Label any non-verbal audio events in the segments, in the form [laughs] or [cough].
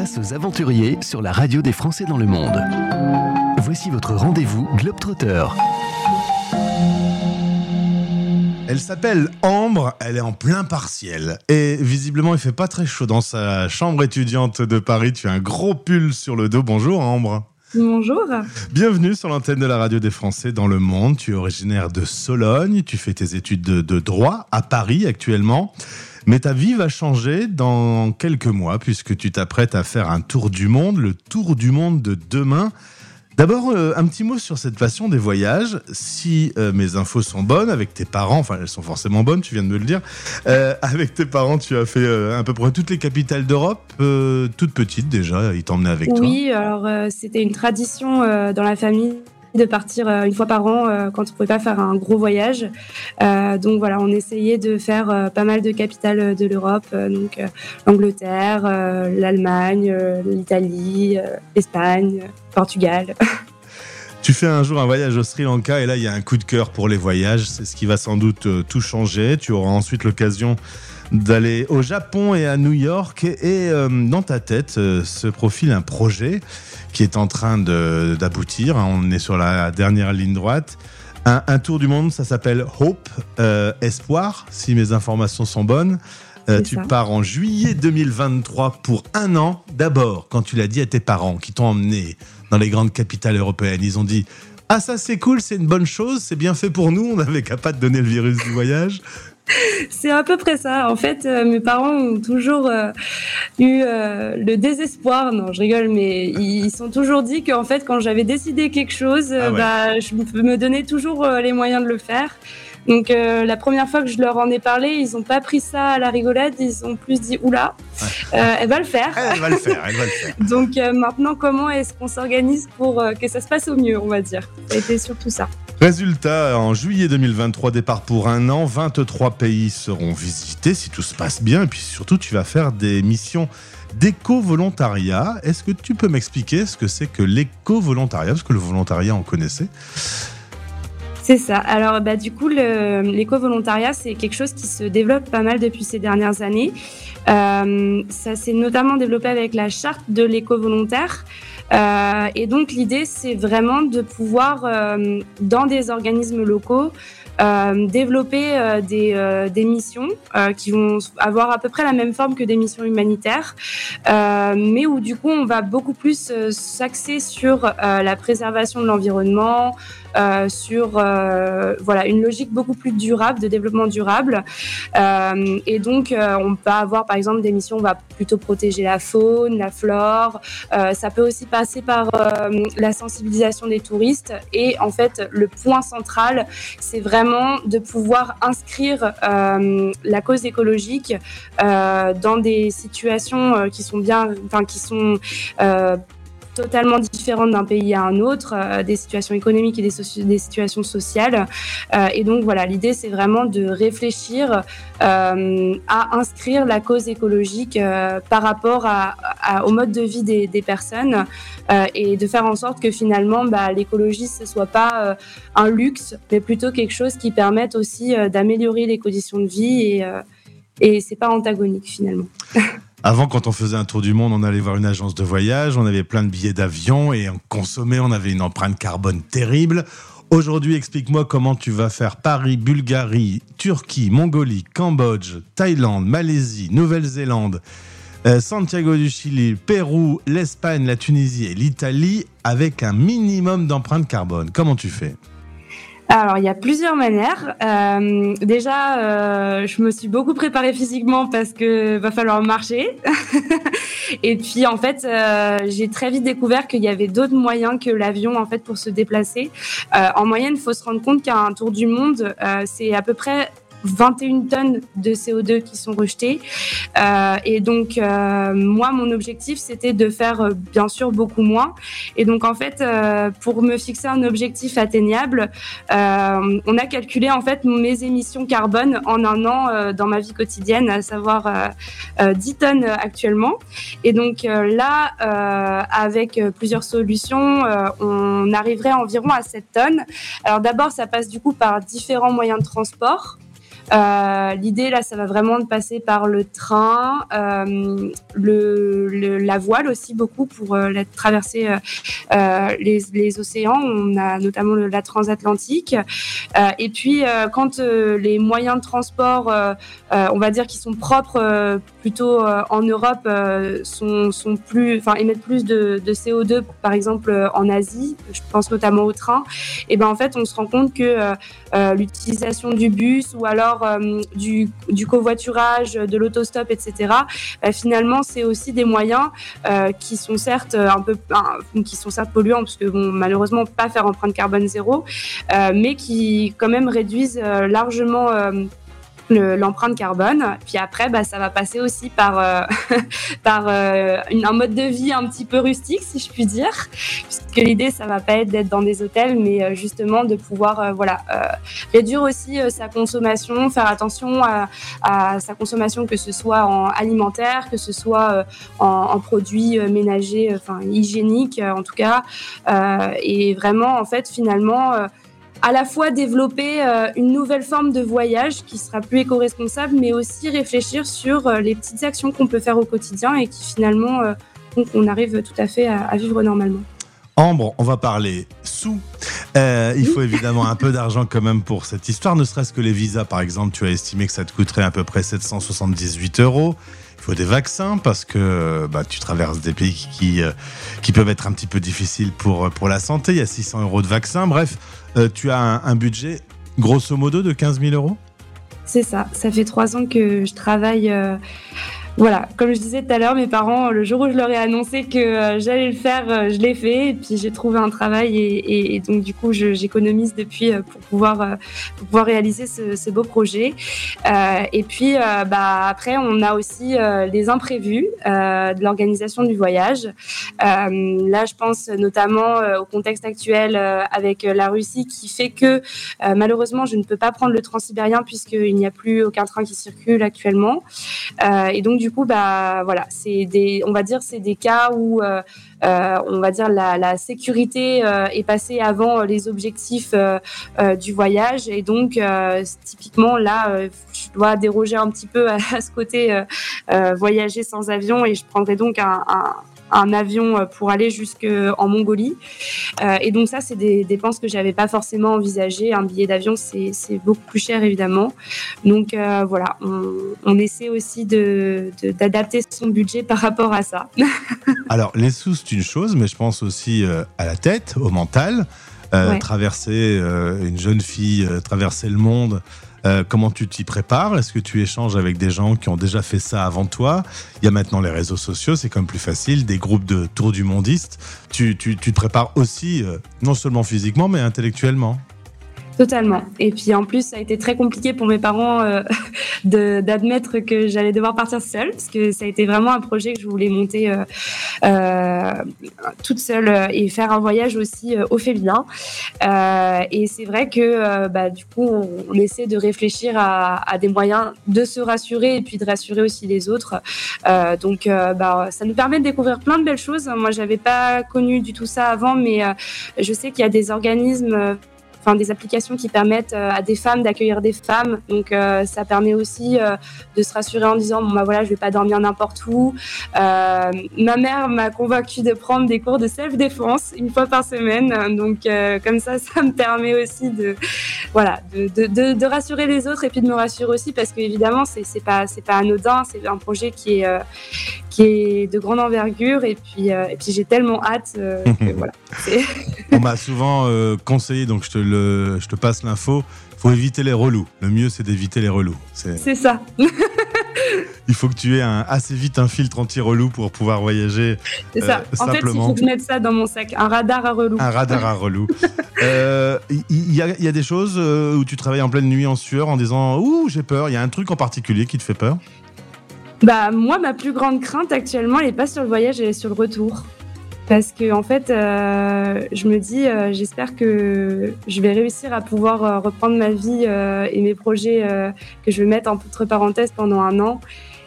Place aux aventuriers sur la radio des Français dans le monde. Voici votre rendez-vous Globetrotter. Elle s'appelle Ambre, elle est en plein partiel. Et visiblement, il fait pas très chaud dans sa chambre étudiante de Paris. Tu as un gros pull sur le dos. Bonjour Ambre. Bonjour. Bienvenue sur l'antenne de la radio des Français dans le monde. Tu es originaire de Sologne, tu fais tes études de, de droit à Paris actuellement. Mais ta vie va changer dans quelques mois puisque tu t'apprêtes à faire un tour du monde, le tour du monde de demain. D'abord, euh, un petit mot sur cette passion des voyages. Si euh, mes infos sont bonnes, avec tes parents, enfin elles sont forcément bonnes, tu viens de me le dire, euh, [laughs] avec tes parents, tu as fait à peu près toutes les capitales d'Europe, toutes petites déjà, ils t'emmenaient avec toi. Oui, alors c'était une tradition dans la famille de partir euh, une fois par an euh, quand on pouvait pas faire un gros voyage. Euh, donc voilà, on essayait de faire pas mal de capitales de l'Europe, donc l'Angleterre, l'Allemagne, l'Italie, l'Espagne, Portugal. [laughs] Tu fais un jour un voyage au Sri Lanka et là il y a un coup de cœur pour les voyages, c'est ce qui va sans doute tout changer. Tu auras ensuite l'occasion d'aller au Japon et à New York et, dans ta tête se profile un projet qui est en train d'aboutir. On est sur la dernière ligne droite. Un, tour du monde, ça s'appelle Hope, euh, Espoir, si mes informations sont bonnes. Euh, tu pars en juillet 2023 pour un an. D'abord, quand tu l'as dit à tes parents qui t'ont emmené dans les grandes capitales européennes, ils ont dit Ah, ça c'est cool, c'est une bonne chose, c'est bien fait pour nous, on n'avait qu'à pas te donner le virus du voyage. [laughs] C'est à peu près ça. En fait, euh, mes parents ont toujours euh, eu euh, le désespoir. Non, je rigole, mais ils sont toujours dit qu'en fait, quand j'avais décidé quelque chose, ah bah, je me donnais toujours les moyens de le faire. Donc la première fois que je leur en ai parlé, ils n'ont pas pris ça à la rigolade, ils ont plus dit oula, elle va le faire. Elle va le faire, elle va le faire. Donc maintenant, comment est-ce qu'on s'organise pour que ça se passe au mieux, on va dire? Été surtout ça. Résultat, en juillet 2023, départ pour un an, 23 pays seront visités si tout se passe bien. Et puis surtout, tu vas faire des missions d'éco-volontariat. Est-ce que tu peux m'expliquer ce que c'est que l'éco-volontariat? Parce que le volontariat, on connaissait. C'est ça. Alors, bah, du coup, l'éco-volontariat, c'est quelque chose qui se développe pas mal depuis ces dernières années. Euh, ça s'est notamment développé avec la charte de l'éco-volontaire. Euh, et donc l'idée, c'est vraiment de pouvoir, euh, dans des organismes locaux, développer euh, des, euh, des, missions qui vont avoir à peu près la même forme que des missions humanitaires, mais où du coup on va beaucoup plus s'axer sur la préservation de l'environnement, euh, sur euh, voilà une logique beaucoup plus durable de développement durable. Euh, et donc on peut avoir par exemple des missions, on va plutôt protéger la faune, la flore. ça peut aussi passer par la sensibilisation des touristes. Et en fait le point central, c'est vraiment de pouvoir inscrire la cause écologique dans des situations qui sont bien, enfin qui sont totalement différentes d'un pays à un autre, euh, des situations économiques et des, des situations sociales. Euh, et donc voilà, l'idée c'est vraiment de réfléchir euh, à inscrire la cause écologique par rapport à, au mode de vie des, des personnes et de faire en sorte que finalement bah, l'écologie ce soit pas un luxe, mais plutôt quelque chose qui permette aussi d'améliorer les conditions de vie et, et c'est pas antagonique finalement. [laughs] Avant, quand on faisait un tour du monde, on allait voir une agence de voyage, on avait plein de billets d'avion et on consommait, on avait une empreinte carbone terrible. Aujourd'hui, explique-moi comment tu vas faire Paris, Bulgarie, Turquie, Mongolie, Cambodge, Thaïlande, Malaisie, Nouvelle-Zélande, euh, Santiago du Chili, Pérou, l'Espagne, la Tunisie et l'Italie avec un minimum d'empreinte carbone. Comment tu fais? Alors, il y a plusieurs manières. Euh, déjà, euh, je me suis beaucoup préparée physiquement parce que va falloir marcher. [laughs] et puis, en fait, euh, j'ai très vite découvert qu'il y avait d'autres moyens que l'avion, en fait, pour se déplacer. En moyenne, il faut se rendre compte qu'un tour du monde, c'est à peu près 21 tonnes de CO2 qui sont rejetées. Euh, et donc, euh, moi, mon objectif, c'était de faire euh, bien sûr beaucoup moins. Et donc, en fait, euh, pour me fixer un objectif atteignable, euh, on a calculé en fait mes émissions carbone en un an dans ma vie quotidienne, à savoir 10 tonnes actuellement. Et donc là, avec plusieurs solutions, on arriverait environ à 7 tonnes. Alors d'abord, ça passe du coup par différents moyens de transport. L'idée là, ça va vraiment de passer par le train, le, la voile aussi beaucoup pour traverser les, les, océans. On a notamment la transatlantique. et puis quand les moyens de transport, on va dire, qui sont propres plutôt en Europe, sont, sont plus, enfin émettent plus de, de CO2, par exemple en Asie, je pense notamment au train, et ben en fait on se rend compte que euh, euh, l'utilisation du bus ou alors euh, du, covoiturage, de l'autostop, etc. finalement c'est aussi des moyens qui sont certes un peu, qui sont certes polluants parce que bon malheureusement pas faire empreinte carbone zéro, mais qui quand même réduisent largement l'empreinte carbone. Puis après, bah, ça va passer aussi par, euh, [laughs] par euh, un mode de vie un petit peu rustique, si je puis dire. Puisque l'idée, ça va pas être d'être dans des hôtels, mais euh, justement de pouvoir voilà, réduire aussi sa consommation, faire attention à, sa consommation, que ce soit en alimentaire, que ce soit en, en, produits ménagers, enfin hygiéniques en tout cas. et vraiment, en fait, finalement, à la fois développer euh, une nouvelle forme de voyage qui sera plus éco-responsable, mais aussi réfléchir sur euh, les petites actions qu'on peut faire au quotidien et qui finalement, euh, on arrive tout à fait à, vivre normalement. Ambre, on va parler sous. il faut évidemment un peu [laughs] d'argent quand même pour cette histoire, ne serait-ce que les visas par exemple, tu as estimé que ça te coûterait à peu près 778 euros. Il faut des vaccins parce que bah, tu traverses des pays qui, qui peuvent être un petit peu difficiles pour, pour la santé. Il y a 600 euros de vaccins. Bref, euh, tu as un, budget grosso modo de 15 000 euros? C'est ça. Ça fait trois ans que je travaille euh, voilà, comme je disais tout à l'heure, mes parents, le jour où je leur ai annoncé que euh, j'allais le faire, euh, je l'ai fait. Et puis j'ai trouvé un travail et, donc du coup, j'économise depuis euh, pour pouvoir pouvoir réaliser ce, beau projet. et puis, bah après, on a aussi les imprévus de l'organisation du voyage. là, je pense notamment au contexte actuel avec la Russie qui fait que malheureusement, je ne peux pas prendre le transsibérien puisqu'il n'y a plus aucun train qui circule actuellement. et donc du coup, bah voilà, c'est des, on va dire, c'est des cas où euh, euh, on va dire la, sécurité euh, est passée avant les objectifs du voyage. Et donc typiquement là, je dois déroger un petit peu à, ce côté voyager sans avion. Et je prendrai donc un, un avion euh, pour aller jusqu'en Mongolie. Euh, et donc ça, c'est des dépenses que j'avais pas forcément envisagées. Un billet d'avion, c'est beaucoup plus cher évidemment. Donc euh, voilà, on, essaie aussi d'adapter de, son budget par rapport à ça. [laughs] Alors les sous, c'est une chose, mais je pense aussi à la tête, au mental. Traverser une jeune fille, traverser le monde euh, comment tu t'y prépares? Est-ce que tu échanges avec des gens qui ont déjà fait ça avant toi? Il y a maintenant les réseaux sociaux, c'est quand même plus facile, des groupes de tour du mondiste. Tu, tu, tu te prépares aussi, euh, non seulement physiquement, mais intellectuellement Totalement. Et puis en plus, ça a été très compliqué pour mes parents euh, [laughs] d'admettre que j'allais devoir partir seule, parce que ça a été vraiment un projet que je voulais monter euh, euh, toute seule et faire un voyage aussi au féminin. et c'est vrai que bah, du coup, on, essaie de réfléchir à, des moyens de se rassurer et puis de rassurer aussi les autres. donc, bah, ça nous permet de découvrir plein de belles choses. Moi, j'avais pas connu du tout ça avant, mais je sais qu'il y a des organismes enfin des applications qui permettent euh, à des femmes d'accueillir des femmes. Donc euh, ça permet aussi euh, de se rassurer en disant bon bah voilà je vais pas dormir n'importe où. ma mère m'a convaincue de prendre des cours de self défense une fois par semaine. Donc comme ça [laughs] ça me permet aussi de voilà de, de, rassurer les autres et puis de me rassurer aussi parce que évidemment c'est pas c'est pas anodin c'est un projet qui est qui est de grande envergure et puis et puis j'ai tellement hâte que, [laughs] voilà. On m'a souvent conseillé donc je te je te passe l'info. Faut éviter les relous. Le mieux, c'est d'éviter les relous. C'est ça. [laughs] il faut que tu aies un, assez vite un filtre anti-relou pour pouvoir voyager. C'est ça. Euh, en fait, il faut que je mette ça dans mon sac. Un radar à relou. Un radar à relou. [laughs] Euh, il y, a des choses euh, où tu travailles en pleine nuit en sueur en disant Ouh, j'ai peur. Il y a un truc en particulier qui te fait peur? Bah, moi, ma plus grande crainte actuellement, elle n'est pas sur le voyage, elle est sur le retour parce que en fait, euh, je me dis, euh, j'espère que je vais réussir à pouvoir euh, reprendre ma vie et mes projets que je vais mettre entre parenthèses pendant un an.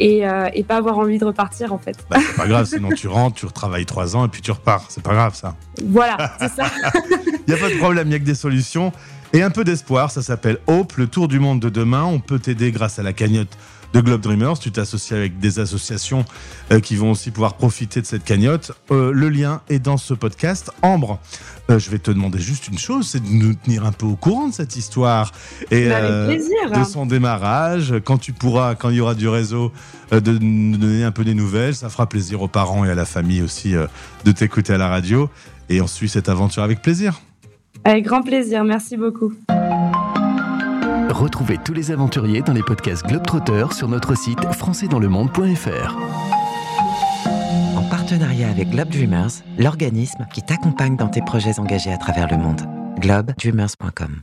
Et, et pas avoir envie de repartir en fait. Bah, c'est pas grave, sinon tu rentres, tu retravailles trois ans et puis tu repars. C'est pas grave ça. Voilà, c'est ça. [laughs] Il n'y a pas de problème, il n'y a que des solutions. Et un peu d'espoir, ça s'appelle Hope, le tour du monde de demain. On peut t'aider grâce à la cagnotte de Globe Dreamers. Tu t'associes avec des associations euh, qui vont aussi pouvoir profiter de cette cagnotte. Euh, le lien est dans ce podcast. Ambre, euh, je vais te demamer juste une chose, c'est de nous tenir un peu au courant de cette histoire et bah, de son démarrage. Quand tu pourras, quand il y aura du réseau, de nous donner un peu des nouvelles. Ça fera plaisir aux parents et à la famille aussi de t'écouter à la radio. Et on suit cette aventure avec plaisir. Avec grand plaisir, merci beaucoup. Retrouvez tous les aventuriers dans les podcasts Globetrotter sur notre site françaisdanslemonde.fr. En partenariat avec Globe Dreamers, l'organisme qui t'accompagne dans tes projets engagés à travers le monde. globedreamers.com